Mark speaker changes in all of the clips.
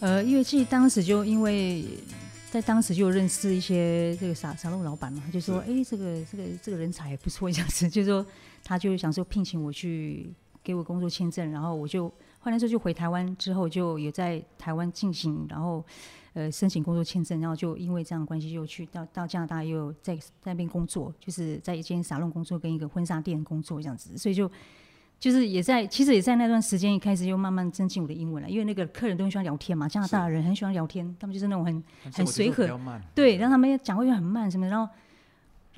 Speaker 1: 呃，因为其实当时就因为在当时就认识一些这个沙沙龙老板嘛，他就说，哎，这个这个这个人才不错，这样子，就说他就想说聘请我去给我工作签证，然后我就后来时候就回台湾之后就也在台湾进行，然后呃申请工作签证，然后就因为这样的关系又去到到加拿大又在在那边工作，就是在一间沙龙工作跟一个婚纱店工作这样子，所以就。就是也在，其实也在那段时间一开始又慢慢增进我的英文了，因为那个客人都很喜欢聊天嘛，加拿大人很喜欢聊天，他们就是那种很很随和，对，让他们讲话又很慢什么，然后，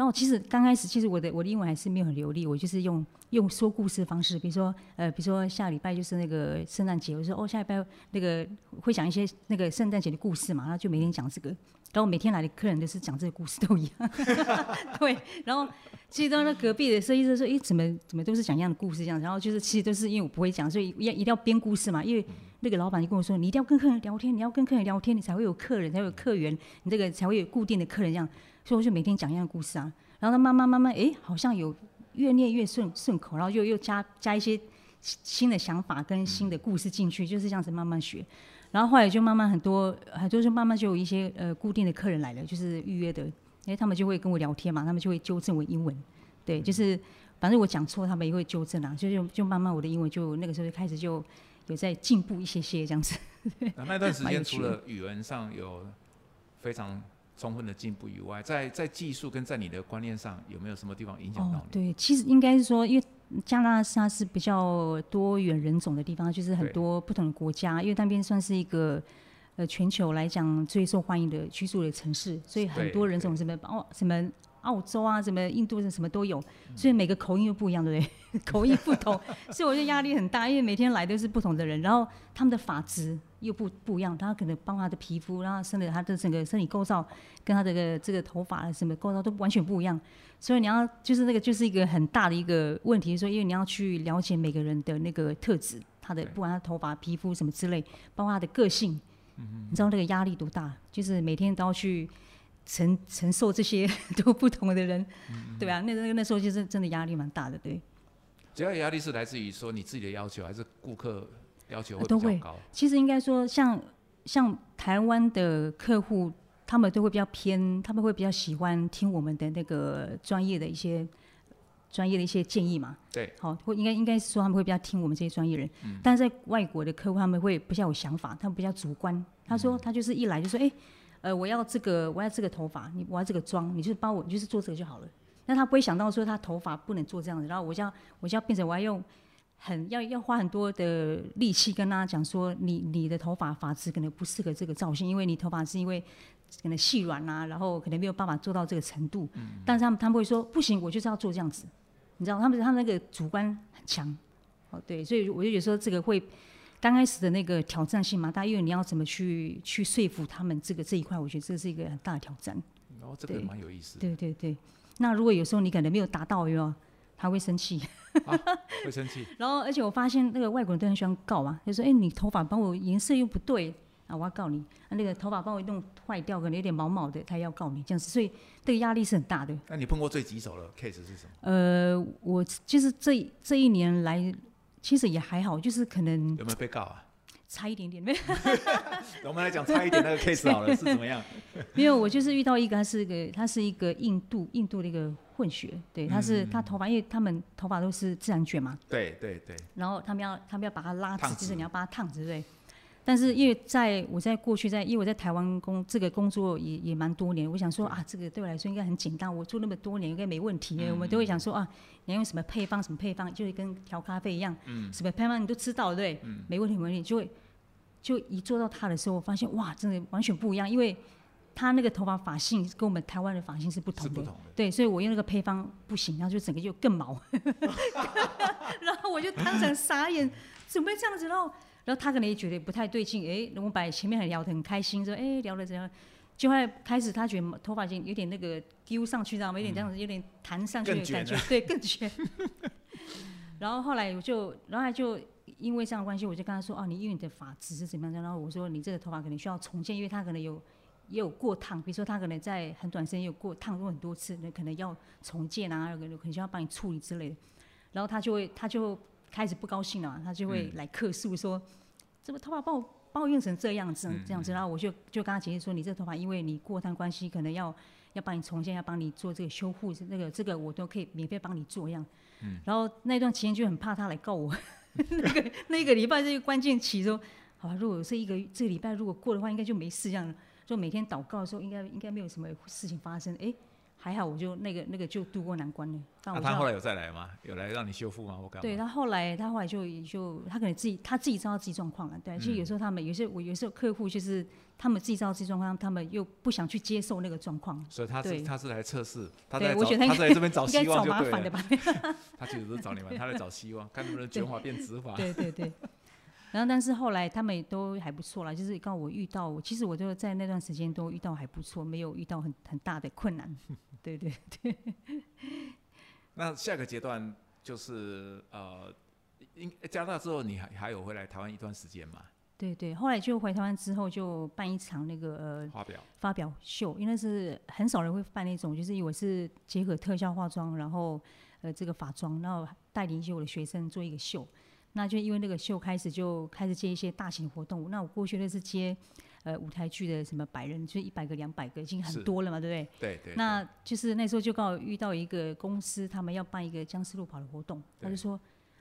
Speaker 1: 然后其实刚开始其实我的我的英文还是没有很流利，我就是用用说故事的方式，比如说呃，比如说下礼拜就是那个圣诞节，我说哦下礼拜那个会讲一些那个圣诞节的故事嘛，然后就每天讲这个。然后每天来的客人都是讲这个故事都一样，对。然后其实到那隔壁的设计师说：“哎，怎么怎么都是讲一样的故事这样？”然后就是其实都是因为我不会讲，所以要一定要编故事嘛。因为那个老板就跟我说：“你一定要跟客人聊天，你要跟客人聊天，你才会有客人，才有客源，你这个才会有固定的客人这样。”所以我就每天讲一样的故事啊。然后他慢慢慢慢，哎，好像有越念越顺顺口，然后又又加加一些新的想法跟新的故事进去，就是这样子慢慢学。然后后来就慢慢很多，很多就慢慢就有一些呃固定的客人来了，就是预约的，哎，他们就会跟我聊天嘛，他们就会纠正我英文，对，就是反正我讲错，他们也会纠正啊，所以就就慢慢我的英文就那个时候就开始就有在进步一些些这样子。
Speaker 2: 那段时间除了语文上有非常充分的进步以外，在在技术跟在你的观念上有没有什么地方影响到你？
Speaker 1: 对，其实应该是说，因为。加拿大是比较多元人种的地方，就是很多不同的国家，因为那边算是一个呃全球来讲最受欢迎的居住的城市，所以很多人种什么哦什么澳洲啊，什么印度什么都有，所以每个口音又不一样，对不对？口音不同，所以我就压力很大，因为每天来都是不同的人，然后他们的发质又不不一样，他可能帮他的皮肤，然后甚至他的整个身体构造跟他这个这个头发什么构造都完全不一样。所以你要就是那个就是一个很大的一个问题，说因为你要去了解每个人的那个特质，他的不管他头发、皮肤什么之类，包括他的个性，你知道那个压力多大？就是每天都要去承承受这些 都不同的人，对吧？那那那时候就是真的压力蛮大的，对。
Speaker 2: 主要压力是来自于说你自己的要求，还是顾客要求会
Speaker 1: 比
Speaker 2: 较高？
Speaker 1: 其实应该说，像像台湾的客户。他们都会比较偏，他们会比较喜欢听我们的那个专业的一些专业的一些建议嘛？
Speaker 2: 对，
Speaker 1: 好，会应该应该是说他们会比较听我们这些专业人。嗯。但是在外国的客户，他们会比较有想法，他们比较主观。他说他就是一来就说，哎，呃，我要这个，我要这个头发，你我要这个妆，你就帮我，你就是做这个就好了。那他不会想到说他头发不能做这样子，然后我就要我就要变成我要用很要要花很多的力气跟大家讲说，你你的头发发质可能不适合这个造型，因为你头发是因为。可能细软啊，然后可能没有办法做到这个程度，但是他们他们会说不行，我就是要做这样子，你知道他们他们那个主观很强，哦对，所以我就觉得说这个会刚开始的那个挑战性嘛，大因为你要怎么去去说服他们这个这一块，我觉得这是一个很大的挑战。
Speaker 2: 哦，这个蛮有意思。
Speaker 1: 对对对，那如果有时候你可能没有达到，有他会生气，
Speaker 2: 会生气。
Speaker 1: 然后而且我发现那个外国人都很喜欢告嘛，就说哎你头发帮我颜色又不对。啊，我要告你！那个头发帮我弄坏掉，可能有点毛毛的，他要告你这样子，所以这个压力是很大的。
Speaker 2: 那你碰过最棘手的 case 是什么？
Speaker 1: 呃，我就是这这一年来，其实也还好，就是可能
Speaker 2: 有没有被告啊？
Speaker 1: 差一点点没有。
Speaker 2: 我们来讲差一点那个 case 好了，是怎么样？
Speaker 1: 没有，我就是遇到一个，他是一个，他是一个印度印度的一个混血，对，他是他头发，因为他们头发都是自然卷嘛，
Speaker 2: 对对对。
Speaker 1: 然后他们要他们要把它拉直，就是你要把它烫直，对。但是因为在我在过去在因为我在台湾工这个工作也也蛮多年，我想说啊，这个对我来说应该很简单，我做那么多年应该没问题。我们都会想说啊，你要用什么配方什么配方，就是跟调咖啡一样，什么配方你都知道对，没问题没问题。就会就一做到它的时候，我发现哇，真的完全不一样，因为他那个头发发性跟我们台湾的发性是不同的，对，所以我用那个配方不行，然后就整个就更毛，然后我就当场傻眼，怎么会这样子？然后。然后他可能也觉得不太对劲，哎，我们把前面很聊得很开心，说哎聊了怎样，就会开始他觉得头发已经有点那个丢上去，知道吗？有点这样子，有点弹上去的感觉，对，更卷。然后后来我就，然后就因为这样的关系，我就跟他说，哦，你因为你的发质是怎么样？然后我说你这个头发可能需要重建，因为他可能有也有过烫，比如说他可能在很短时间有过烫过很多次，那可能要重建啊，有可能可能需要帮你处理之类的。然后他就会，他就。开始不高兴了，他就会来客诉说：“怎么头发把我把我用成这样子这样子，然后我就就跟他解释说，你这头发因为你过烫关系，可能要要帮你重建，要帮你做这个修护，那个这个我都可以免费帮你做一样。然后那段期间就很怕他来告我，那个那个礼拜这个关键期说，好，如果是一个这个礼拜如果过的话，应该就没事这样，就每天祷告的时候，应该应该没有什么事情发生，哎。还好，我就那个那个就渡过难关了。
Speaker 2: 那他后来有再来吗？有来让你修复吗？我感
Speaker 1: 对他后来，他后来就就他可能自己他自己知道自己状况了。对，其实有时候他们有些我有时候客户就是他们自己知道自己状况，他们又不想去接受那个状况。
Speaker 2: 所以他是他是来测试，
Speaker 1: 他
Speaker 2: 在
Speaker 1: 找
Speaker 2: 他在这边找希望
Speaker 1: 就对了。
Speaker 2: 他其实是找你们，他来找希望，看能不能卷发变直发。
Speaker 1: 对对对。然后，但是后来他们也都还不错啦，就是刚我遇到，其实我就在那段时间都遇到还不错，没有遇到很很大的困难。对对 对。
Speaker 2: 那下个阶段就是呃，应加拿大之后，你还还有回来台湾一段时间吗？
Speaker 1: 对对，后来就回台湾之后就办一场那个呃
Speaker 2: 发表
Speaker 1: 发表秀，因为是很少人会办那种，就是以为是结合特效化妆，然后呃这个法妆，然后带领一些我的学生做一个秀。那就因为那个秀开始就开始接一些大型活动，那我过去那是接，呃舞台剧的什么百人，就一百个、两百个已经很多了嘛，对不
Speaker 2: 对？对对。
Speaker 1: 那就是那时候就刚好遇到一个公司，他们要办一个僵尸路跑的活动，他就说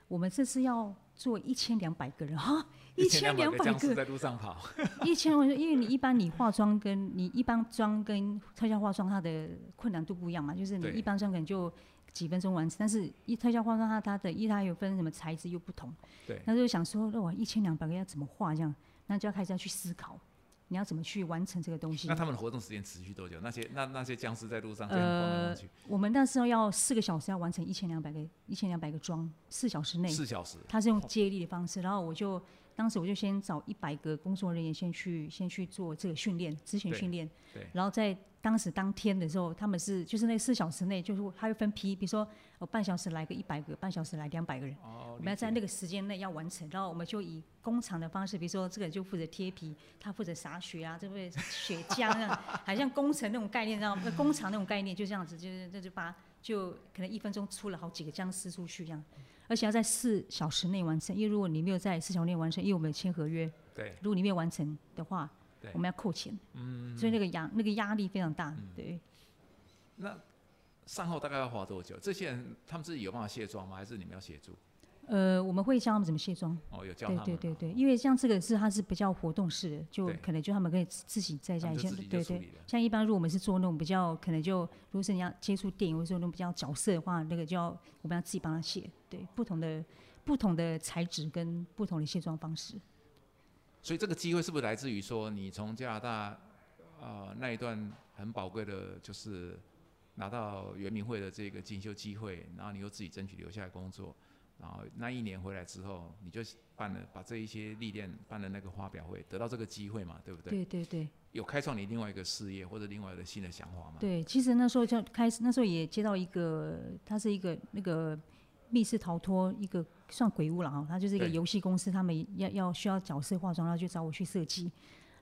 Speaker 1: 我们这次要做一千两百个人哈，
Speaker 2: 一
Speaker 1: 千两百
Speaker 2: 个在路上跑，
Speaker 1: 一千我说因为你一般你化妆跟你一般妆跟特效化妆它的困难度不一样嘛，就是你一般妆可能就。几分钟完成，但是一特效化妆它它的一它有分什么材质又不同，
Speaker 2: 对，
Speaker 1: 那就想说，那我一千两百个要怎么画这样，那就要开始要去思考，你要怎么去完成这个东西。
Speaker 2: 那他们的活动时间持续多久？那些那那些僵尸在路上呃，
Speaker 1: 我们那时候要四个小时要完成一千两百个一千两百个妆，四小时内。
Speaker 2: 四小时。
Speaker 1: 他是用接力的方式，然后我就当时我就先找一百个工作人员先去先去做这个训练，咨询训练，
Speaker 2: 对，
Speaker 1: 然后在。当时当天的时候，他们是就是那四小时内，就是他会分批，比如说我半小时来个一百个，半小时来两百个人，我们要在那个时间内要完成。然后我们就以工厂的方式，比如说这个就负责贴皮，他负责洒血啊，这个血浆啊，好像工程那种概念，知道吗？工厂那种概念就这样子，就是这就把就可能一分钟出了好几个僵尸出去这样，而且要在四小时内完成，因为如果你没有在四小时内完成，因为我们有签合约，
Speaker 2: 对，
Speaker 1: 如果你没有完成的话。我们要扣钱，嗯，所以那个压那个压力非常大，对。
Speaker 2: 那善后大概要花多久？这些人他们自己有办法卸妆吗？还是你们要协助？
Speaker 1: 呃，我们会教他们怎么卸妆。
Speaker 2: 哦，有教他们。
Speaker 1: 对对对对，因为像这个是它是比较活动式的，就可能就他们可以自己在家先对对。像一般如果我们是做那种比较可能就，如果是你要接触电影或者说那种比较角色的话，那个就要我们要自己帮他卸，对，不同的不同的材质跟不同的卸妆方式。
Speaker 2: 所以这个机会是不是来自于说你从加拿大啊那一段很宝贵的，就是拿到圆明会的这个进修机会，然后你又自己争取留下来工作，然后那一年回来之后，你就办了把这一些历练办了那个发表会，得到这个机会嘛，对不对？
Speaker 1: 对对对。
Speaker 2: 有开创你另外一个事业或者另外一个新的想法吗？
Speaker 1: 对，其实那时候就开始，那时候也接到一个，他是一个那个。密室逃脱一个算鬼屋了哈，他就是一个游戏公司，他们要要需要角色化妆，然后就找我去设计。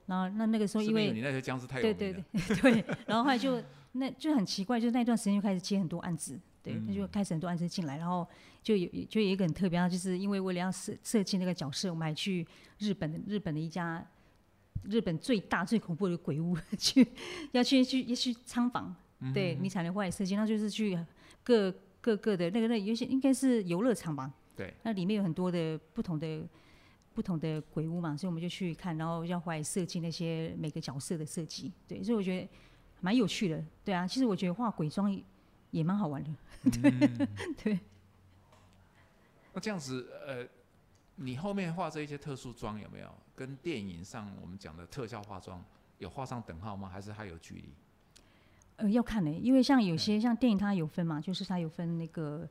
Speaker 1: 然后那那个时候因为
Speaker 2: 你那些僵尸太
Speaker 1: 对对对 对，然后后来就那就很奇怪，就那段时间就开始接很多案子，对，那就开始很多案子进来，然后就有就有一个很特别，就是因为为了要设设计那个角色，我们还去日本的日本的一家日本最大最恐怖的鬼屋 去要去去要去参访，对你才能画设计，那就是去各。各个的那个那有些应该是游乐场吧，
Speaker 2: 对，
Speaker 1: 那里面有很多的不同的不同的鬼屋嘛，所以我们就去看，然后要来设计那些每个角色的设计，对，所以我觉得蛮有趣的，对啊，其实我觉得画鬼妆也蛮好玩的，对 对。
Speaker 2: 那这样子，呃，你后面画这一些特殊妆有没有跟电影上我们讲的特效化妆有画上等号吗？还是还有距离？
Speaker 1: 呃，要看呢，因为像有些像电影，它有分嘛，就是它有分那个，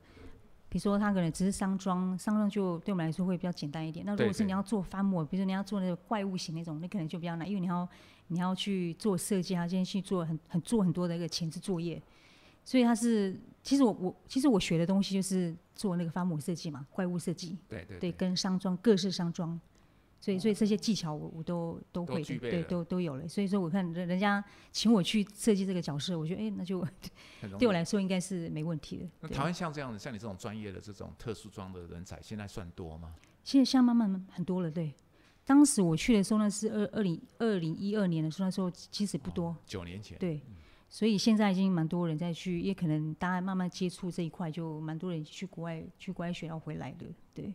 Speaker 1: 比如说它可能只是商妆，商妆就对我们来说会比较简单一点。那如果是你要做翻模，比如说你要做那个怪物型那种，那可能就比较难，因为你要你要去做设计，还要先去做很很做很多的一个前置作业。所以他是，其实我我其实我学的东西就是做那个发模设计嘛，怪物设计。
Speaker 2: 对对。
Speaker 1: 对，跟商装各式商装。所以，所以这些技巧我我都
Speaker 2: 都
Speaker 1: 会的，对，都都有了。所以说，我看人人家请我去设计这个角色，我觉得，哎，那就 对我来说应该是没问题的。
Speaker 2: 那台湾像这样的，像你这种专业的这种特殊装的人才，现在算多吗？
Speaker 1: 现在像慢慢很多了，对。当时我去的时候，呢是二二零二零一二年的时候，那时候其实不多，
Speaker 2: 九年前，
Speaker 1: 对，所以现在已经蛮多人在去，也可能大家慢慢接触这一块，就蛮多人去国外去国外学要回来的，对。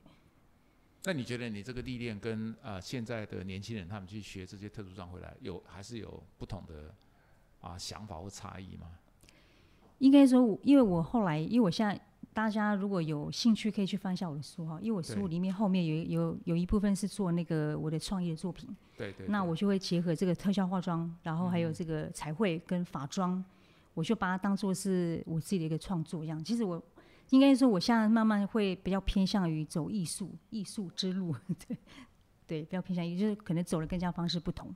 Speaker 2: 那你觉得你这个历练跟呃现在的年轻人他们去学这些特殊装回来，有还是有不同的啊想法或差异吗？
Speaker 1: 应该说我，因为我后来，因为我现在大家如果有兴趣，可以去翻一下我的书哈，因为我书里面后面有有有一部分是做那个我的创业作品，
Speaker 2: 对对
Speaker 1: 那我就会结合这个特效化妆，然后还
Speaker 2: 嗯。
Speaker 1: 有这个彩绘跟法妆，我就把它当做是我自己的一个创作一样。其实我应该说，我现在慢慢会比较偏向于走艺术艺术之路，对 对，比较偏向于就是可能走的更加方式不同，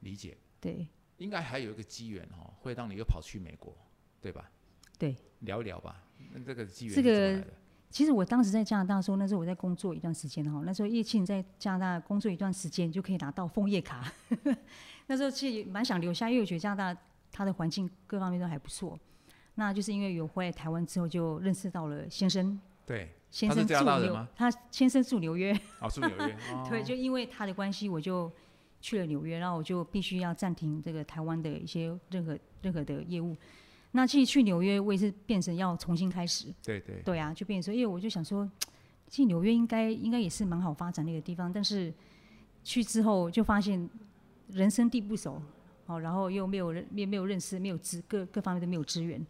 Speaker 2: 理解，
Speaker 1: 对。
Speaker 2: 应该还有一个机缘哈，会让你又跑去美国，对吧？
Speaker 1: 对。
Speaker 2: 聊一聊吧，那这个机缘
Speaker 1: 这个？其实我当时在加拿大的时候，那时候我在工作一段时间哈，那时候叶庆在加拿大工作一段时间就可以拿到枫叶卡，那时候其实蛮想留下，因为我觉得加拿大它的环境各方面都还不错。那就是因为有回来台湾之后，就认识到了先生，
Speaker 2: 对，
Speaker 1: 先生住纽他先生住纽约，
Speaker 2: 哦，住纽约，哦
Speaker 1: 对，就因为他的关系，我就去了纽约，然后我就必须要暂停这个台湾的一些任何任何的业务。那其实去纽约，我也是变成要重新开始，
Speaker 2: 对对
Speaker 1: 对啊，就变成说，因为我就想说，其实纽约应该应该也是蛮好发展的一个地方，但是去之后就发现人生地不熟，哦，然后又没有人也没有认识，没有资各各方面都没有资源。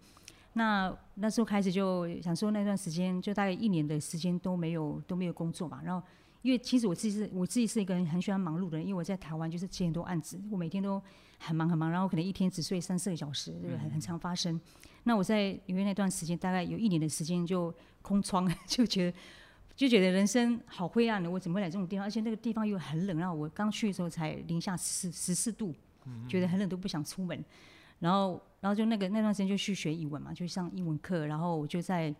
Speaker 1: 那那时候开始就想说，那段时间就大概一年的时间都没有都没有工作嘛。然后因为其实我自己是我自己是一个人很喜欢忙碌的人，因为我在台湾就是接很多案子，我每天都很忙很忙，然后可能一天只睡三四个小时，这个很很常发生。那我在纽约那段时间，大概有一年的时间就空窗，就觉得就觉得人生好灰暗的。我怎么会来这种地方？而且那个地方又很冷，然后我刚去的时候才零下十十四度，觉得很冷都不想出门。然后，然后就那个那段时间就去学英文嘛，就上英文课，然后我就在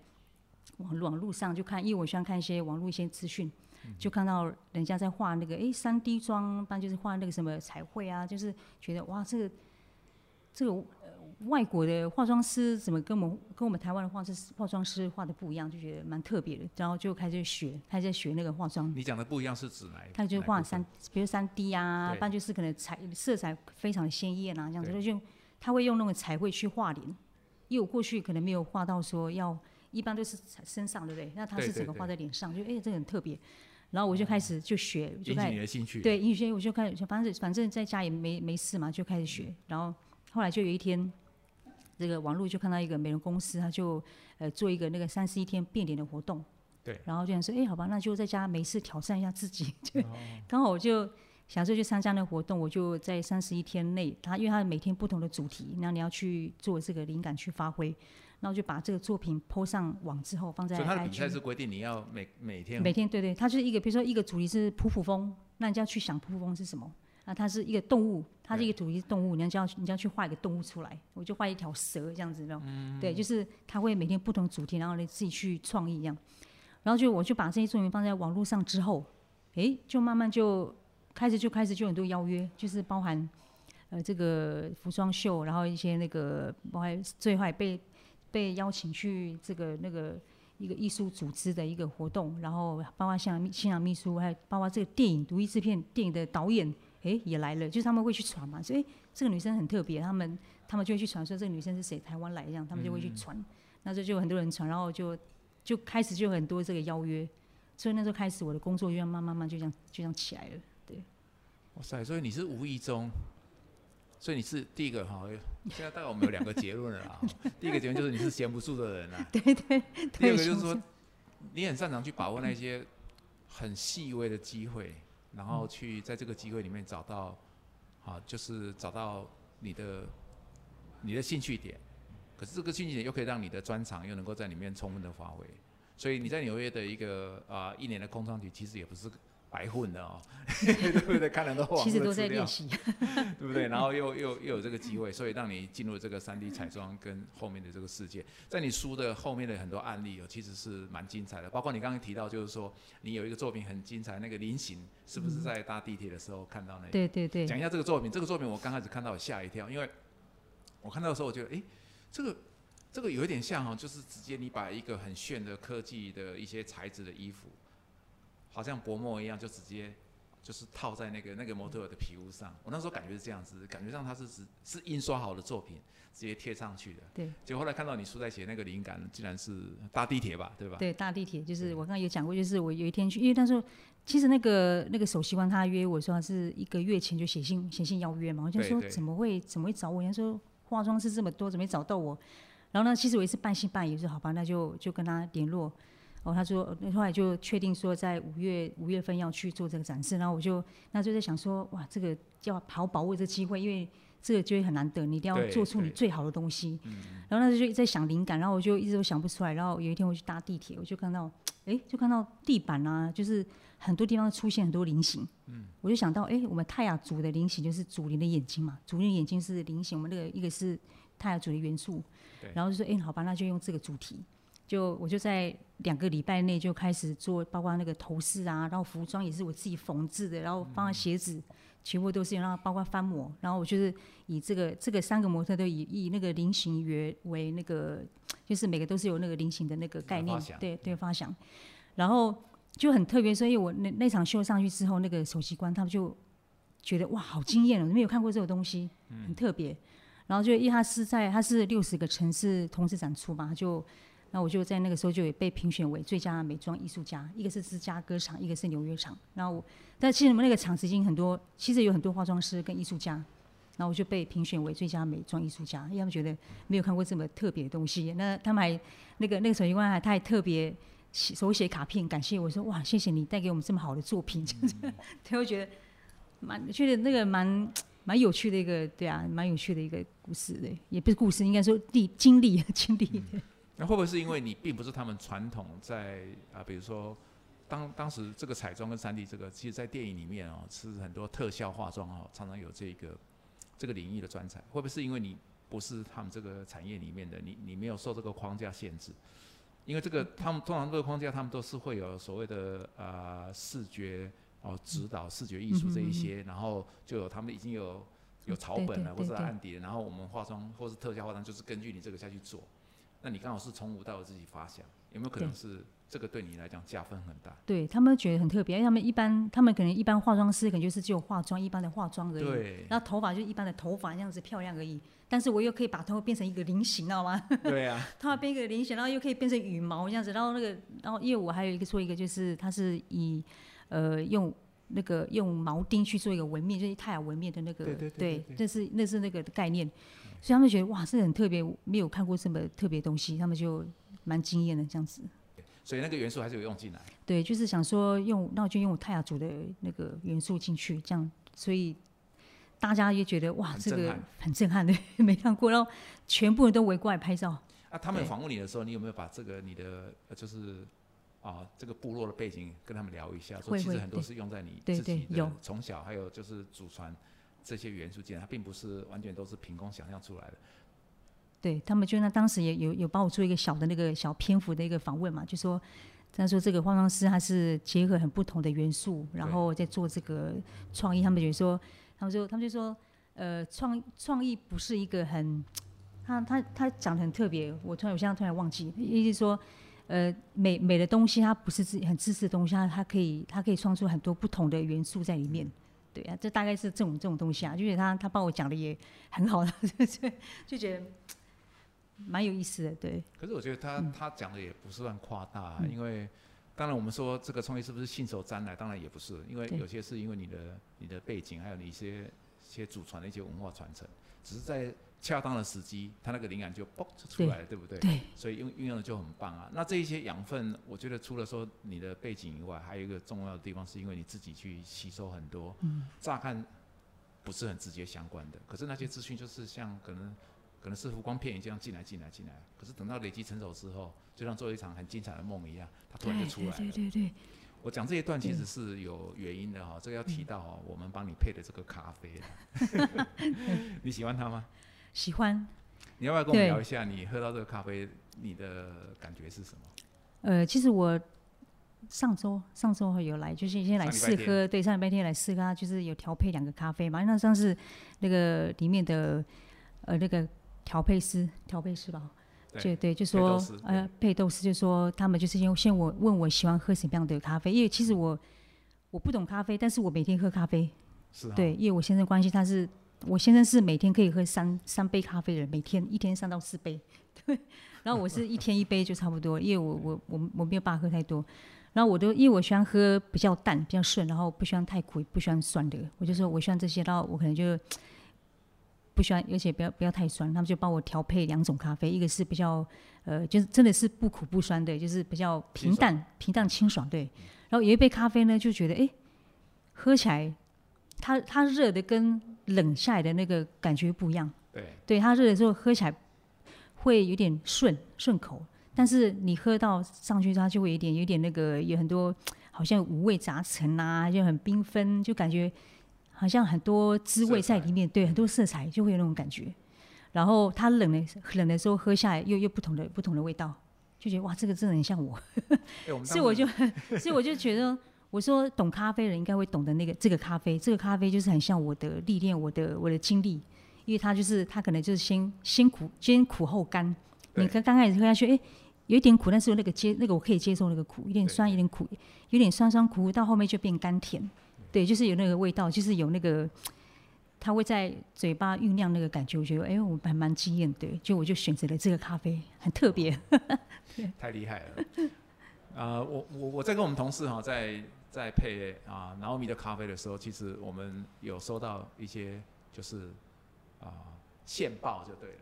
Speaker 1: 网网络上就看，因为我喜欢看一些网络一些资讯，就看到人家在画那个诶三 D 妆，不然就是画那个什么彩绘啊，就是觉得哇这个这个呃外国的化妆师怎么跟我们跟我们台湾的化妆师化妆师画的不一样，就觉得蛮特别的，然后就开始学，开始学那个化妆。
Speaker 2: 你讲的不一样是指哪一？
Speaker 1: 他就画三，比如三 D 啊，
Speaker 2: 对
Speaker 1: 不然就是可能彩色彩非常的鲜艳啊，这样子，
Speaker 2: 他
Speaker 1: 就他会用那个彩绘去画脸，因为我过去可能没有画到说要，一般都是彩身上，对不对？那他是整个画在脸上，就哎、这个很特别，然后我就开始就学，就
Speaker 2: 引起
Speaker 1: 开始
Speaker 2: 你的兴趣。
Speaker 1: 对，英语学我就开始，反正反正在家也没没事嘛，就开始学。然后后来就有一天，这个网络就看到一个美容公司，他就呃做一个那个三十一天变脸的活动。
Speaker 2: 对。
Speaker 1: 然后就想说，哎，好吧，那就在家没事挑战一下自己。就
Speaker 2: 哦
Speaker 1: 刚好我就想说去参加那个活动，我就在三十一天内，他因为他每天不同的主题，那你要去做这个灵感去发挥。然后就把这个作品 PO 上网之后，放在
Speaker 2: 所以他的比赛是规定你要每每天
Speaker 1: 每天对对，它就是一个，比如说一个主题是普普风，那你就要去想普普风是什么。啊，它是一个动物，它是一个主题是动物，你要就要你就要去画一个动物出来。我就画一条蛇这样子，有没有？对，就是它会每天不同主题，然后你自己去创意这样。然后就我就把这些作品放在网络上之后，诶，就慢慢就开始就开始就很多邀约，就是包含呃这个服装秀，然后一些那个包含最后还被被邀请去这个那个一个艺术组织的一个活动，然后包括像新郎秘书，还有包括这个电影独立制片电影的导演，诶也来了，就是他们会去传嘛，所以诶这个女生很特别，他们他们就会去传说这个女生是谁，台湾来这样，他们就会去传，那时候就有很多人传，然后就就开始就有很多这个邀约，所以那时候开始我的工作就慢慢慢慢就这样就这样起来了，对，
Speaker 2: 哇塞，所以你是无意中，所以你是第一个哈。现在大概我们有两个结论了啊。第一个结论就是你是闲不住的人啊。
Speaker 1: 对对
Speaker 2: 第二个就是
Speaker 1: 是
Speaker 2: 说，你很擅长去把握那些很细微的机会，然后去在这个机会里面找到，啊，就是找到你的你的兴趣点。可是这个兴趣点又可以让你的专长又能够在里面充分的发挥。所以你在纽约的一个啊、一年的空窗期，其实也不是白混的哦，对不对？看了都网
Speaker 1: 其实都在练习，
Speaker 2: 对不对？然后又又又有这个机会，所以让你进入这个三 D 彩妆跟后面的这个世界。在你书的后面的很多案例哦，其实是蛮精彩的。包括你刚刚提到，就是说你有一个作品很精彩，那个菱形是不是在搭地铁的时候看到那个？
Speaker 1: 对对对
Speaker 2: 讲一下这个作品。这个作品我刚开始看到我吓一跳，因为我看到的时候我觉得，诶，这个这个有一点像哦，就是直接你把一个很炫的科技的一些材质的衣服，好像薄膜一样，就直接就是套在那个那个模特儿的皮肤上。我那时候感觉是这样子，感觉上它是是是印刷好的作品，直接贴上去的。
Speaker 1: 对。
Speaker 2: 结果后来看到你书在写那个灵感，竟然是搭地铁吧，对吧？
Speaker 1: 对，搭地铁就是我刚刚有讲过，就是我有一天去，因为那时候其实那个那个首席官他约我说他是一个月前就写信写信邀约嘛，我就说怎么会怎么会找我？人家说化妆师这么多，怎么没找到我？然后呢，其实我也是半信半疑，说好吧，那就就跟他联络。哦，他说，后来就确定说在五月五月份要去做这个展示，然后我就那就在想说，哇，这个要好把握这机会，因为这个就会很难得，你一定要做出你最好的东西。然后那时候就在想灵感，然后我就一直都想不出来。然后有一天我去搭地铁，我就看到，哎，就看到地板啊，就是很多地方出现很多菱形。嗯，我就想到，哎，我们泰雅族的菱形就是祖灵的眼睛嘛，祖灵的眼睛是菱形，我们那个一个是泰雅族的元素。然后就说，哎，好吧，那就用这个主题。就我就在两个礼拜内就开始做，包括那个头饰啊，然后服装也是我自己缝制的，然后包括鞋子，全部都是，然后包括翻模，然后我就是以这个这个三个模特都以以那个菱形为为那个，就是每个都是有那个菱形的那个概念，对对发想，然后就很特别，所以我那那场秀上去之后，那个首席官他们就觉得哇好惊艳哦，没有看过这个东西，很特别，然后就因为他是在他是六十个城市同时展出嘛，就。那我就在那个时候就也被评选为最佳美妆艺术家，一个是芝加哥厂，一个是纽约厂。然后，但其实我们那个厂子已经很多，其实有很多化妆师跟艺术家。然后我就被评选为最佳美妆艺术家，因为他们觉得没有看过这么特别的东西。那他们还那个那个首席官还他还特别手写卡片感谢我说哇谢谢你带给我们这么好的作品，这样子，他会觉得蛮觉得那个蛮蛮有趣的一个对啊蛮有趣的一个故事的，也不是故事，应该说历经历经历。
Speaker 2: 那会不会是因为你并不是他们传统在啊，比如说当当时这个彩妆跟三 D 这个，其实，在电影里面哦，是很多特效化妆哦，常常有这个这个领域的专才。会不会是因为你不是他们这个产业里面的，你你没有受这个框架限制？因为这个他们通常这个框架，他们都是会有所谓的啊视觉哦指导、视觉艺术这一些，然后就有他们已经有有草本了或者案底，然后我们化妆或是特效化妆，就是根据你这个下去做。那你刚好是从无到有自己发想，有没有可能是这个对你来讲加分很大？
Speaker 1: 对他们觉得很特别，因为他们一般，他们可能一般化妆师可能就是只有化妆一般的化妆而已，
Speaker 2: 对。
Speaker 1: 然后头发就一般的头发这样子漂亮而已，但是我又可以把头发变成一个菱形，知道吗？
Speaker 2: 对啊。
Speaker 1: 头发变一个菱形，然后又可以变成羽毛这样子，然后那个，然后因为我还有一个做一个就是它是以呃用那个用毛钉去做一个纹面，就是太阳纹面的那个，
Speaker 2: 对对对，
Speaker 1: 那是那是那个概念。所以他们觉得哇，这很特别，没有看过这么特别东西，他们就蛮惊艳的这样子。
Speaker 2: 所以那个元素还是有用进来。
Speaker 1: 对，就是想说用，那我就用泰雅族的那个元素进去，这样，所以大家也觉得哇，这个很震撼的，没看过，然后全部人都围过来拍照。
Speaker 2: 啊，他们访问你的时候，你有没有把这个你的就是啊这个部落的背景跟他们聊一下？说其实很多是用在你自己的从小，还有就是祖传。这些元素进来，它并不是完全都是凭空想象出来的。
Speaker 1: 对他们，就那当时也有有帮我做一个小的那个小篇幅的一个访问嘛，就说他说这个化妆师他是结合很不同的元素，然后在做这个创意。他们就说，他们说他们就说，呃，创创意不是一个很，他他他讲的很特别。我突然我现在突然忘记，意思说，呃，美美的东西它不是自很自私的东西，它它可以它可以创出很多不同的元素在里面。对啊，这大概是这种这种东西啊，就是他他帮我讲的也很好的，就就觉得蛮有意思的，对。
Speaker 2: 可是我觉得他他讲的也不是算夸大，因为当然我们说这个创业是不是信手拈来，当然也不是，因为有些是因为你的你的背景，还有你一些一些祖传的一些文化传承，只是在。恰当的时机，它那个灵感就嘣就出来了，对不对？
Speaker 1: 对。
Speaker 2: 所以运运用的就很棒啊。那这一些养分，我觉得除了说你的背景以外，还有一个重要的地方，是因为你自己去吸收很多。嗯。乍看不是很直接相关的，可是那些资讯就是像可能可能是浮光片影这样进来进来进来，可是等到累积成熟之后，就像做一场很精彩的梦一样，它突然就出来了。
Speaker 1: 对对对。
Speaker 2: 我讲这一段其实是有原因的哈，这个要提到哈，我们帮你配的这个咖啡。你喜欢它吗？
Speaker 1: 喜欢，
Speaker 2: 你要不要跟我们聊一下？你喝到这个咖啡，你的感觉是什么？
Speaker 1: 呃，其实我上周上周有来，就是先来试喝，对，上礼拜天来试喝，就是有调配两个咖啡嘛。那上次那个里面的呃那个调配师，调配师吧，
Speaker 2: 就
Speaker 1: 对，就说呃配豆师，就说他们就是先先我问我喜欢喝什么样的咖啡，因为其实我。我不懂咖啡，但是我每天喝咖啡。
Speaker 2: 是啊，
Speaker 1: 对，因为我先生关系，他是我先生是每天可以喝三三杯咖啡的人，每天一天三到四杯。对，然后我是一天一杯就差不多，因为我我我我没有办法喝太多。然后我都因为我喜欢喝比较淡、比较顺，然后不喜欢太苦，也不喜欢酸的。我就说我喜欢这些，然后我可能就 不喜欢，而且不要不要太酸。他们就帮我调配两种咖啡，一个是比较呃，就是真的是不苦不酸的，就是比较平淡、平淡清爽。对，然后有一杯咖啡呢，就觉得哎，喝起来它它热的跟冷下来的那个感觉不一样。
Speaker 2: 对，
Speaker 1: 对，它热的时候喝起来会有点顺顺口。但是你喝到上去，它就会有点有点那个，有很多好像五味杂陈啊，就很缤纷，就感觉好像很多滋味在里面，对，很多色彩就会有那种感觉。然后它冷的冷的时候喝下来，又又不同的不同的味道，就觉得哇，这个真的很像我。所以我就所以我就觉得，我说懂咖啡人应该会懂得那个这个咖啡，这个咖啡就是很像我的历练，我的我的经历，因为它就是它可能就是先先苦先苦后甘，你刚刚开始喝下去，哎。有一点苦，但是有那个接那个我可以接受那个苦，有点酸，有点苦，有点酸酸苦苦，到后面就变甘甜，对，就是有那个味道，就是有那个，它会在嘴巴酝酿那个感觉，我觉得哎，我还蛮惊艳的，就我就选择了这个咖啡，很特别，
Speaker 2: 太厉害了，啊，我我我在跟我们同事哈，在在配啊，然后米的咖啡的时候，其实我们有收到一些就是啊线报就对了。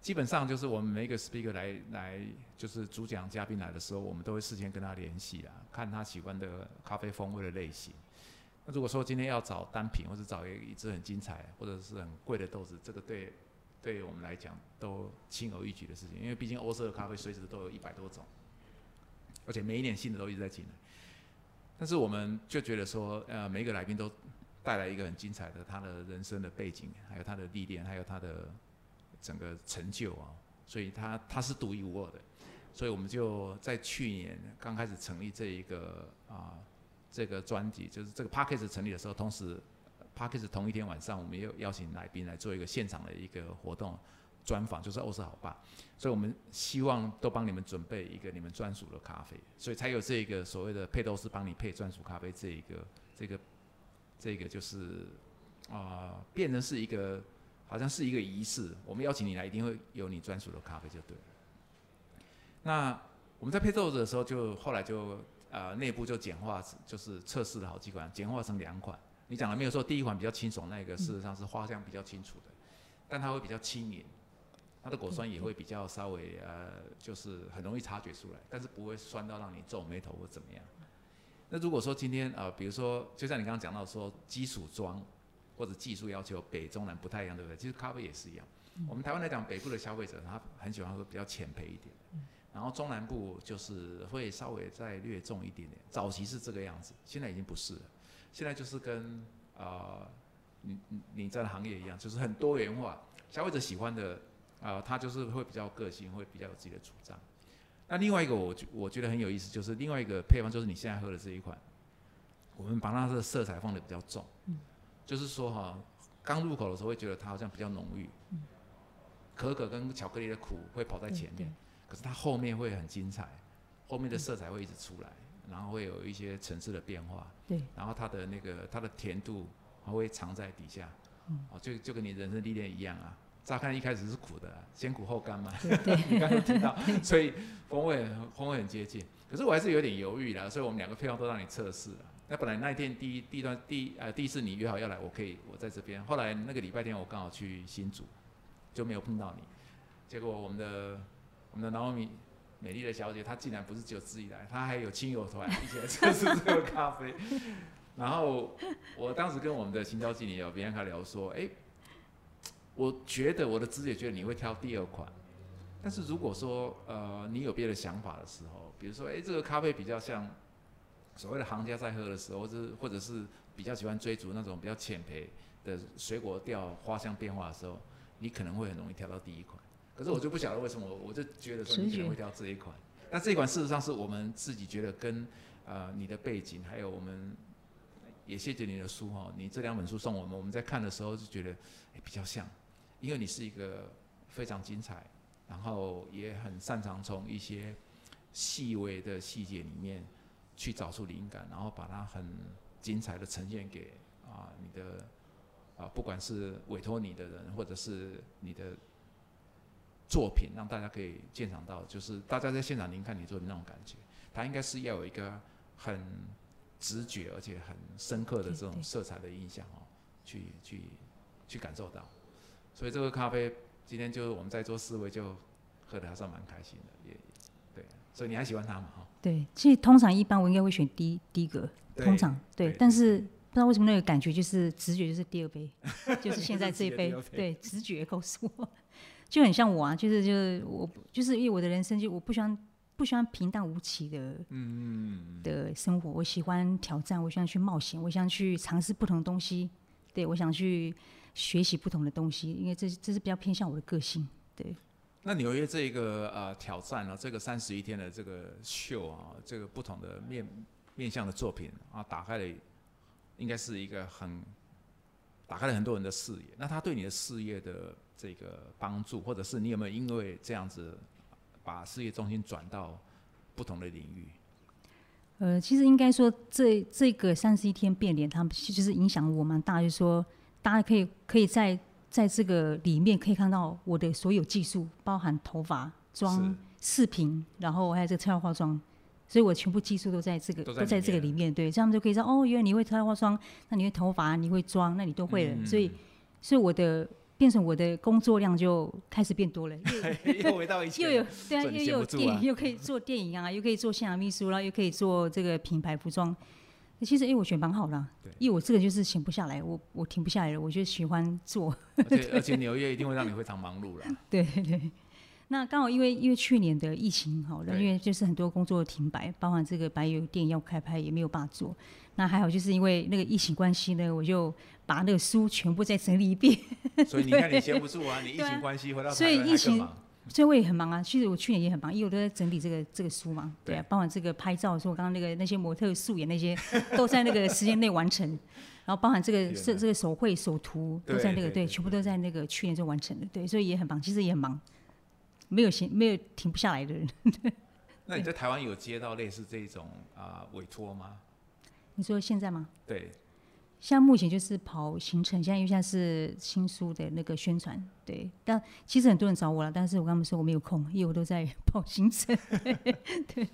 Speaker 2: 基本上就是我们每一个 speaker 来来就是主讲嘉宾来的时候，我们都会事先跟他联系啊，看他喜欢的咖啡风味的类型。那如果说今天要找单品，或者找一一支很精彩或者是很贵的豆子，这个对对我们来讲都轻而易举的事情，因为毕竟欧式的咖啡随时都有一百多种，而且每一年新的都一直在进来。但是我们就觉得说，呃，每一个来宾都带来一个很精彩的他的人生的背景，还有他的历练，还有他的。整个成就啊，所以他他是独一无二的，所以我们就在去年刚开始成立这一个啊这个专辑，就是这个 p a c k a g e 成立的时候，同时 p a c k a g e 同一天晚上，我们又邀请来宾来做一个现场的一个活动专访，就是欧式好吧，所以我们希望都帮你们准备一个你们专属的咖啡，所以才有这个所谓的配豆师帮你配专属咖啡这一个这个这个就是啊变成是一个。好像是一个仪式，我们邀请你来，一定会有你专属的咖啡，就对了。那我们在配豆子的时候，就后来就呃内部就简化，就是测试了好几款，简化成两款。你讲了没有？说第一款比较清爽，那个事实上是花香比较清楚的，但它会比较轻盈，它的果酸也会比较稍微呃，就是很容易察觉出来，但是不会酸到让你皱眉头或怎么样。那如果说今天呃，比如说就像你刚刚讲到说基础装。或者技术要求北中南不太一样，对不对？其实咖啡也是一样。我们台湾来讲，北部的消费者他很喜欢喝比较浅焙一点，然后中南部就是会稍微再略重一点点。早期是这个样子，现在已经不是了。现在就是跟呃你你你在的行业一样，就是很多元化，消费者喜欢的啊，他就是会比较个性，会比较有自己的主张。那另外一个我觉我觉得很有意思，就是另外一个配方，就是你现在喝的这一款，我们把它的色彩放的比较重。就是说哈，刚入口的时候会觉得它好像比较浓郁，可可跟巧克力的苦会跑在前面，可是它后面会很精彩，后面的色彩会一直出来，然后会有一些层次的变化，
Speaker 1: 对，
Speaker 2: 然后它的那个它的甜度还会藏在底下，嗯。哦，就就跟你人生历练一样啊，乍看一开始是苦的，先苦后甘嘛，你刚刚听到，所以风味风味很接近，可是我还是有点犹豫啦，所以我们两个配方都让你测试了。那本来那一天第一第一段第呃第一次你约好要来，我可以我在这边。后来那个礼拜天我刚好去新竹，就没有碰到你。结果我们的我们的劳米美丽的小姐，她竟然不是只有自己来，她还有亲友团一起来测试这个咖啡。然后我当时跟我们的行销经理有别人他聊说，哎，我觉得我的直觉觉得你会挑第二款，但是如果说呃你有别的想法的时候，比如说哎这个咖啡比较像。所谓的行家在喝的时候，是或者是比较喜欢追逐那种比较浅焙的水果调、花香变化的时候，你可能会很容易挑到第一款。可是我就不晓得为什么，我就觉得说你可能会挑这一款。但这一款事实上是我们自己觉得跟呃你的背景，还有我们也谢谢你的书哈，你这两本书送我们，我们在看的时候就觉得比较像，因为你是一个非常精彩，然后也很擅长从一些细微的细节里面。去找出灵感，然后把它很精彩的呈现给啊你的啊不管是委托你的人，或者是你的作品，让大家可以鉴赏到，就是大家在现场您看你做的那种感觉，它应该是要有一个很直觉而且很深刻的这种色彩的印象哦，去去去感受到。所以这个咖啡今天就我们在座四位就喝的还算蛮开心的，也对，所以你还喜欢它嘛？哈，
Speaker 1: 对，其实通常一般我应该会选第第一个，通常对，但是不知道为什么那个感觉就是直觉就是第二杯，就是现在这一杯，对，直觉告诉我。就很像我啊，就是就是我，就是因为我的人生就我不喜欢不喜欢平淡无奇的，嗯的生活，我喜欢挑战，我喜欢去冒险，我想去尝试不同的东西，对我想去学习不同的东西，因为这这是比较偏向我的个性，对。
Speaker 2: 那纽约这一个呃挑战啊，这个三十一天的这个秀啊，这个不同的面面向的作品啊，打开了应该是一个很打开了很多人的视野。那他对你的事业的。这个帮助，或者是你有没有因为这样子把事业重心转到不同的领域？
Speaker 1: 呃，其实应该说，这这个三十一天变脸，他们其实影响我蛮大，就是说大家可以可以在在这个里面可以看到我的所有技术，包含头发、妆、视频，然后还有这个特效化妆，所以我全部技术都在这个都在这个里面。对，这样就可以知道哦，原来你会特效化妆，那你会头发，你会妆，那你都会了。所以，所以我的。变成我的工作量就开始变多了，
Speaker 2: 又回到以前，
Speaker 1: 又有对啊，又有电，又可以做电影啊，又可以做现场秘书，然后又可以做这个品牌服装。其实，哎，我选蛮好的，因为我这个就是闲不下来，我我停不下来了，我就喜欢做。
Speaker 2: 而且，而且纽约一定会让你非常忙碌了。
Speaker 1: 对对。那刚好因为因为去年的疫情好了，因为就是很多工作停摆，包含这个白油店要开拍也没有办法做。那还好，就是因为那个疫情关系呢，我就把那个书全部再整理一遍。
Speaker 2: 所以你看，你闲不住啊！你 疫情关系回到
Speaker 1: 所以疫情，所以我也很忙啊。其实我去年也很忙，因为我都在整理这个这个书嘛。对啊，包含这个拍照，说我刚刚那个那些模特素颜那些，都在那个时间内完成。然后包含这个这这个手绘手图，都在那个对，全部都在那个去年就完成了。对，所以也很忙，其实也很忙，没有闲，没有停不下来的人。
Speaker 2: 那你在台湾有接到类似这种啊委托吗？
Speaker 1: 你说现在吗？
Speaker 2: 对，
Speaker 1: 像目前就是跑行程，现在又像是新书的那个宣传，对。但其实很多人找我了，但是我跟他们说我没有空，因为我都在 跑行程。对。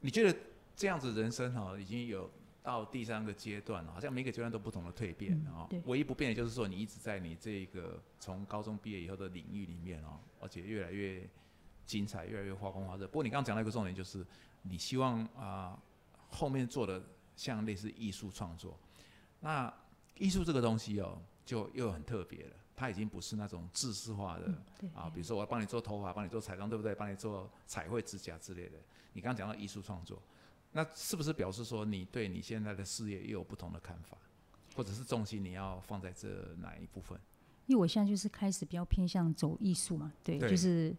Speaker 2: 你觉得这样子人生哈，已经有到第三个阶段了，好像每个阶段都不同的蜕变啊。唯一不变的就是说，你一直在你这个从高中毕业以后的领域里面哦，而且越来越精彩，越来越发光发热。不过你刚刚讲到一个重点，就是你希望啊后面做的。像类似艺术创作，那艺术这个东西哦，就又很特别了。它已经不是那种制式化的啊，比如说我要帮你做头发，帮你做彩妆，对不对？帮你做彩绘指甲之类的。你刚刚讲到艺术创作，那是不是表示说你对你现在的事业又有不同的看法，或者是重心你要放在这哪一部分？
Speaker 1: 因为我现在就是开始比较偏向走艺术嘛，对，就是。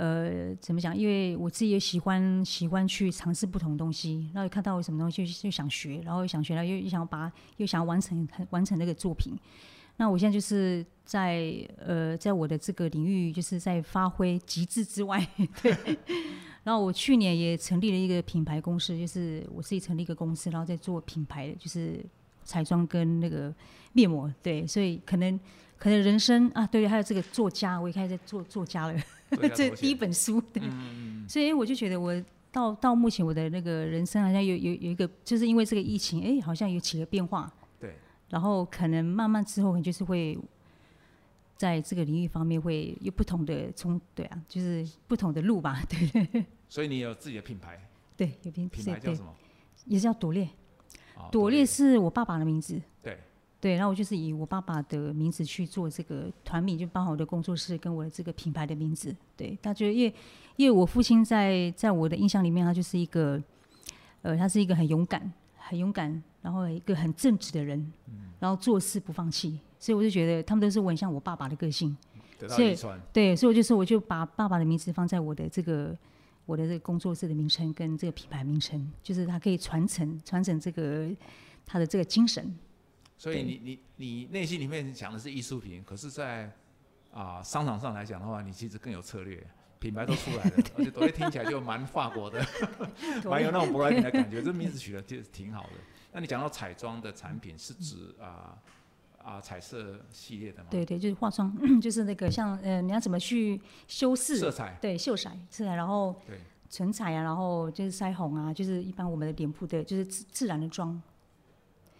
Speaker 1: 呃，怎么讲？因为我自己也喜欢喜欢去尝试不同东西，然后看到什么东西就想学，然后想学了又又想把又想完成完成那个作品。那我现在就是在呃，在我的这个领域，就是在发挥极致之外。对。然后我去年也成立了一个品牌公司，就是我自己成立一个公司，然后在做品牌，就是彩妆跟那个面膜。对，所以可能可能人生啊，对，还有这个作家，我也开始在做作家了。这第一本书，对，所以我就觉得我到到目前我的那个人生好像有有有一个，就是因为这个疫情，哎，好像有起了变化，
Speaker 2: 对，
Speaker 1: 然后可能慢慢之后，可能就是会在这个领域方面会有不同的从，对啊，就是不同的路吧，对。
Speaker 2: 所以你有自己的品牌？
Speaker 1: 对，有品
Speaker 2: 品牌叫什么？
Speaker 1: 也是叫朵烈，朵烈是我爸爸的名字，
Speaker 2: 对。
Speaker 1: 对，然后我就是以我爸爸的名字去做这个团名，就包含我的工作室跟我的这个品牌的名字。对，他觉得因为因为我父亲在在我的印象里面，他就是一个，呃，他是一个很勇敢、很勇敢，然后一个很正直的人，然后做事不放弃。所以我就觉得他们都是很像我爸爸的个性。
Speaker 2: 所以
Speaker 1: 对，所以我就说我就把爸爸的名字放在我的这个我的这个工作室的名称跟这个品牌名称，就是他可以传承传承这个他的这个精神。
Speaker 2: 所以你你你内心里面想的是艺术品，可是，在啊商场上来讲的话，你其实更有策略，品牌都出来了，而且朵蕾听起来就蛮法国的，蛮有那种舶来品的感觉。这名字取的就挺好的。那你讲到彩妆的产品，是指啊啊彩色系列的吗？
Speaker 1: 对对，就是化妆，就是那个像呃，你要怎么去修饰？
Speaker 2: 色彩。
Speaker 1: 对，秀色，色彩，然后
Speaker 2: 对
Speaker 1: 唇彩啊，然后就是腮红啊，就是一般我们的脸部的，就是自自然的妆。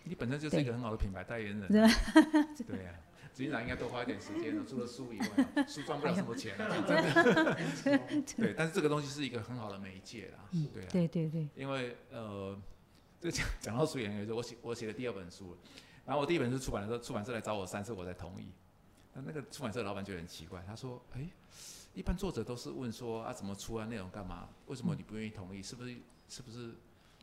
Speaker 2: 你本身就是一个很好的品牌代言人。
Speaker 1: 对
Speaker 2: 对呀，执行长应该多花一点时间了。除了书以外，书赚不了什么钱啊，真的。对，但是这个东西是一个很好的媒介啦。对啊。
Speaker 1: 对对对。
Speaker 2: 因为呃，这讲讲到书演员，我写我写的第二本书，然后我第一本书出版的时候，出版社来找我三次，我才同意。那那个出版社老板就很奇怪，他说：“哎，一般作者都是问说啊怎么出啊，内容干嘛？为什么你不愿意同意？是不是？是不是？”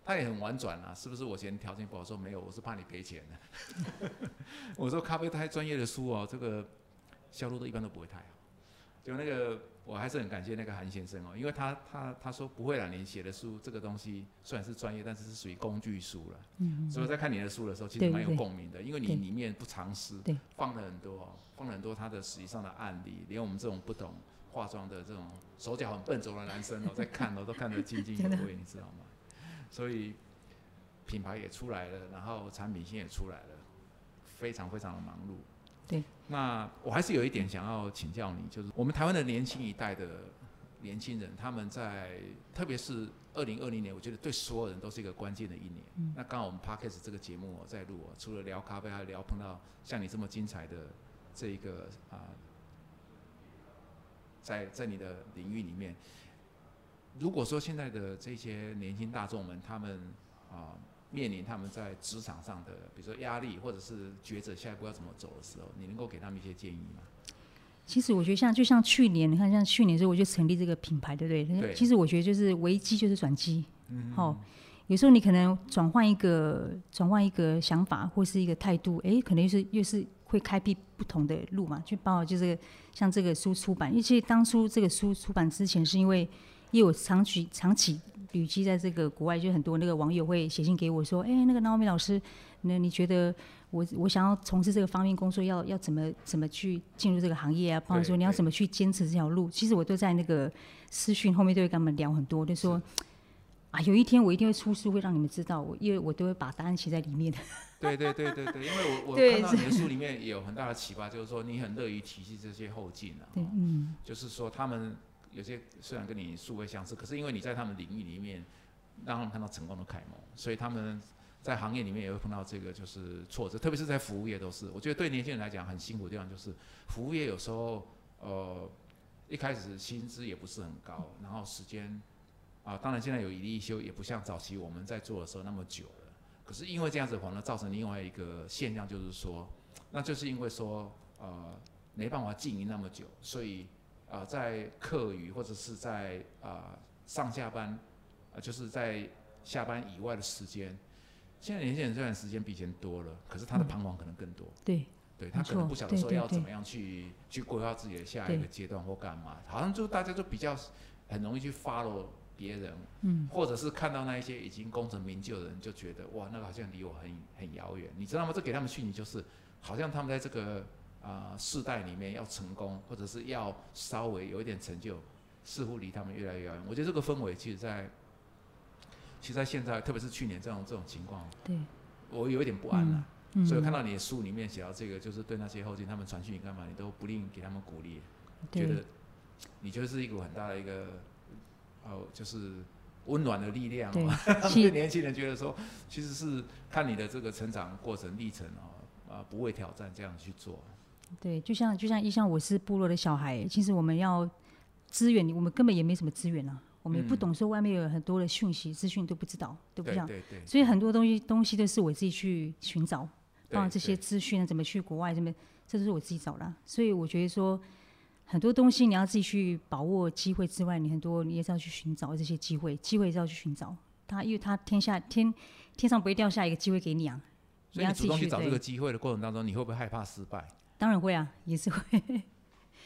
Speaker 2: 他也很婉转啊，是不是？我嫌条件不好，说没有，我是怕你赔钱的。我说咖啡太专业的书哦，这个销路都一般都不会太好。就那个，我还是很感谢那个韩先生哦，因为他他他说不会啦，你写的书这个东西虽然是专业，但是是属于工具书了。嗯。所以在看你的书的时候，其实蛮有共鸣的，因为你里面不藏私，放了很多，放了很多他的实际上的案例，连我们这种不懂化妆的这种手脚很笨拙的男生哦，在看哦都看得津津有味，你知道吗？所以品牌也出来了，然后产品线也出来了，非常非常的忙碌。
Speaker 1: 对。
Speaker 2: 那我还是有一点想要请教你，就是我们台湾的年轻一代的年轻人，他们在特别是二零二零年，我觉得对所有人都是一个关键的一年。嗯。那刚好我们 Parkes 这个节目在录，除了聊咖啡，还聊碰到像你这么精彩的这一个啊，在在你的领域里面。如果说现在的这些年轻大众们，他们啊面临他们在职场上的，比如说压力，或者是抉择下一步要怎么走的时候，你能够给他们一些建议吗？
Speaker 1: 其实我觉得像就像去年，你看像去年时候我就成立这个品牌，对不对？
Speaker 2: 对。
Speaker 1: 其实我觉得就是危机就是转机，嗯。好，有时候你可能转换一个转换一个想法或是一个态度，哎，可能又是又是会开辟不同的路嘛。就包括就是像这个书出版，因为其实当初这个书出版之前是因为。因为我长期长期旅居在这个国外，就很多那个网友会写信给我说：“哎，那个 Naomi 老师，那你觉得我我想要从事这个方面工作，要要怎么怎么去进入这个行业啊？或者说你要怎么去坚持这条路？”其实我都在那个私讯后面都会跟他们聊很多，就说：“啊，有一天我一定会出书，会让你们知道。我因为我都会把答案写在里面。”
Speaker 2: 对对对对对，因为我我看到你的书里面也有很大的启发，就是说你很乐于提携这些后进啊，对嗯，就是说他们。有些虽然跟你素未相似，可是因为你在他们领域里面，让他们看到成功的楷模，所以他们在行业里面也会碰到这个就是挫折，特别是在服务业都是。我觉得对年轻人来讲很辛苦的地方就是，服务业有时候呃一开始薪资也不是很高，然后时间啊，当然现在有一例一休，也不像早期我们在做的时候那么久了。可是因为这样子，的话呢造成另外一个现象，就是说，那就是因为说呃没办法经营那么久，所以。啊，在课余或者是在啊上下班，啊就是在下班以外的时间，现在年轻人虽然时间比以前多了，可是他的彷徨可能更多。
Speaker 1: 对，
Speaker 2: 对他可能不晓得说要怎么样去去规划自己的下一个阶段或干嘛，好像就大家就比较很容易去 follow 别人，嗯，或者是看到那一些已经功成名就的人，就觉得哇，那个好像离我很很遥远，你知道吗？这给他们讯息就是，好像他们在这个。啊，世代里面要成功，或者是要稍微有一点成就，似乎离他们越来越远。我觉得这个氛围，其实，在，其实，在现在，特别是去年这种这种情况，
Speaker 1: 对，
Speaker 2: 我有一点不安了。所以看到你的书里面写到这个，就是对那些后进他们传讯你干嘛，你都不吝给他们鼓励，觉得你就是一股很大的一个，哦，就是温暖的力量。对，年轻人觉得说，其实是看你的这个成长过程历程哦，啊，不畏挑战这样去做。
Speaker 1: 对，就像就像一像我是部落的小孩，其实我们要资源，我们根本也没什么资源啊，我们也不懂说外面有很多的讯息资讯都不知道，对不
Speaker 2: 对？
Speaker 1: 所以很多东西东西都是我自己去寻找，包括这些资讯怎么去国外，怎么这都是我自己找的。所以我觉得说很多东西你要自己去把握机会之外，你很多你也是要去寻找这些机会，机会是要去寻找它，因为它天下天天上不会掉下一个机会给你啊。
Speaker 2: 所以你主动去找这个机会的过程当中，你会不会害怕失败？
Speaker 1: 当然会啊，也是会。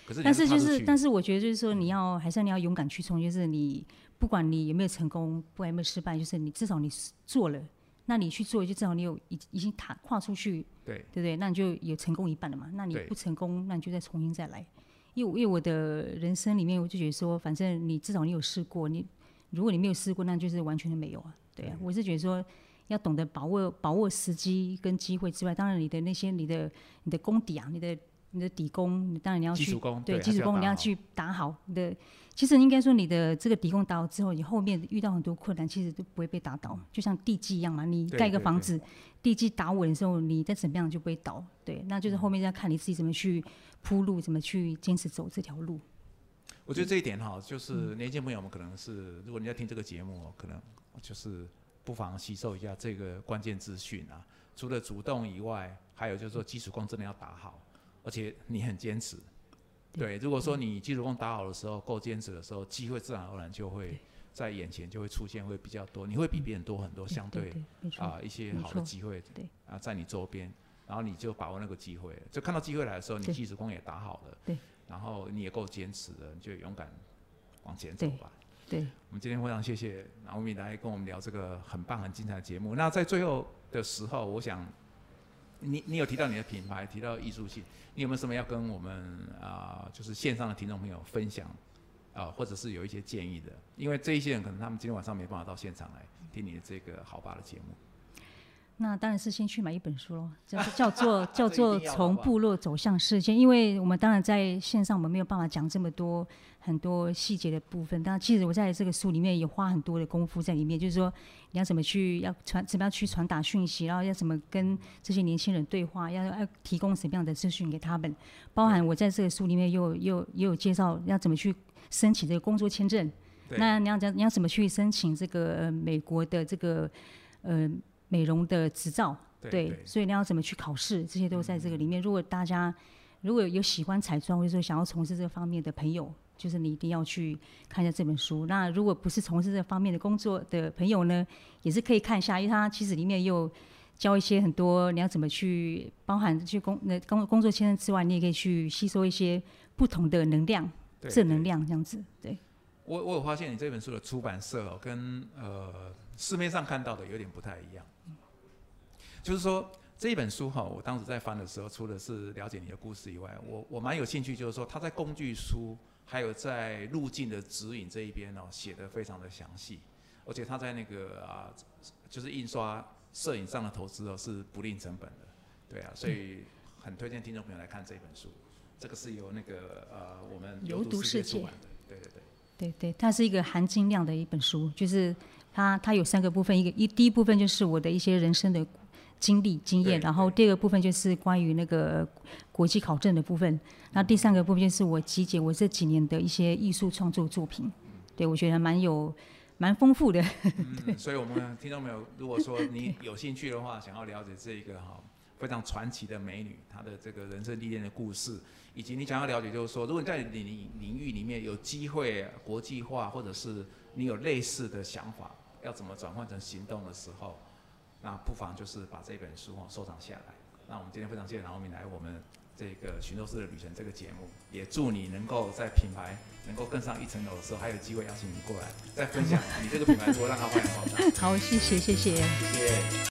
Speaker 2: 可是，
Speaker 1: 但是就是，但是我觉得就是说，你要还是你要勇敢去冲，就是你不管你有没有成功，不管有没有失败，就是你至少你做了，那你去做，就至少你有已已经踏跨出去，
Speaker 2: 对
Speaker 1: 对不对？那你就有成功一半了嘛。那你不成功，那你就再重新再来。因为因为我的人生里面，我就觉得说，反正你至少你有试过，你如果你没有试过，那就是完全的没有啊。对啊，我是觉得说，要懂得把握把握时机跟机会之外，当然你的那些你的你的功底啊，你的你的底功，你当然你要去对
Speaker 2: 对
Speaker 1: 基础功你要去打好你的。其实应该说，你的这个底功打好之后，你后面遇到很多困难，其实都不会被打倒，就像地基一样嘛。你盖一个房子，地基打稳的时候，你再怎么样就不会倒。对，那就是后面要看你自己怎么去铺路，怎么去坚持走这条路。
Speaker 2: 我觉得这一点哈，就是
Speaker 1: 嗯
Speaker 2: 年轻朋友们可能是，如果你要听这个节目哦，可能就是不妨吸收一下这个关键资讯啊。除了主动以外，还有就是说基础功真的要打好，而且你很坚持。对，如果说你基础功打好的时候，够坚持的时候，机会自然而然就会在眼前就会出现，会比较多，你会比别人多很多，相对。啊一些好的机会，啊在你周边，然后你就把握那个机会，就看到机会来的时候，你基础功也打好了，
Speaker 1: 对，
Speaker 2: 然后你也够坚持的，你就勇敢往前走吧。
Speaker 1: 对，
Speaker 2: 我们今天非常谢谢南欧米来跟我们聊这个很棒、很精彩的节目。那在最后的时候，我想你你有提到你的品牌，提到艺术性，你有没有什么要跟我们啊、就是线上的听众朋友分享啊、或者是有一些建议的？因为这一些人可能他们今天晚上没办法到现场来听你的这个好吧的节目。
Speaker 1: 那当然是先去买一本书喽，叫 叫做 叫做《从部落走向世界》，因为我们当然在线上我们没有办法讲这么多很多细节的部分，但其实我在这个书里面也花很多的功夫在里面，就是说你要怎么去要传怎么样去传达讯息，然后要怎么跟这些年轻人对话，要要提供什么样的资讯给他们，包含我在这个书里面又有又有也有介绍要怎么去申请这个工作签证，那你要怎你要怎么去申请这个呃美国的这个呃美容的执照？
Speaker 2: 对对
Speaker 1: 所以你要怎么去考试，这些都在这个里面。如果大家如果有喜欢彩妆或者说想要从事这方面的朋友，就是你一定要去看一下这本书。那如果不是从事这方面的工作的朋友呢，也是可以看一下，因为它其实里面又教一些很多你要怎么去，包含去工那工工作签证之外，你也可以去吸收一些不同的能量、正能量这样子。对，
Speaker 2: 我我有发现你这本书的出版社哦，跟呃市面上看到的有点不太一样。就是说这一本书哈，我当时在翻的时候，除了是了解你的故事以外，我我蛮有兴趣，就是说它在工具书还有在路径的指引这一边哦，写的非常的详细，而且它在那个啊，就是印刷摄影上的投资哦是不吝成本的，对啊，所以很推荐听众朋友来看这本书。这个是由那个呃我们
Speaker 1: 有读世界
Speaker 2: 出版的，对对对。
Speaker 1: 对对，它是一个含金量的一本书，就是它它有三个部分，一个一第一部分就是我的一些人生的经历经验，然后第二个部分就是关于那个国际考证的部分，那第三个部分就是我集结我这几年的一些艺术创作作品，对我觉得蛮有蛮丰富的。
Speaker 2: 嗯，所以我们听众朋友，如果说你有兴趣的话，想要了解这一个哈非常传奇的美女，她的这个人生历练的故事，以及你想要了解，就是说，如果你在领领域里面有机会国际化，或者是你有类似的想法，要怎么转换成行动的时候，那不妨就是把这本书哦收藏下来。那我们今天非常谢谢饶明来我们这个寻州市的旅程这个节目，也祝你能够在品牌能够更上一层楼的时候，还有机会邀请你过来再分享你这个品牌如何让它发扬光大。
Speaker 1: 好，谢谢谢谢。
Speaker 2: 谢谢。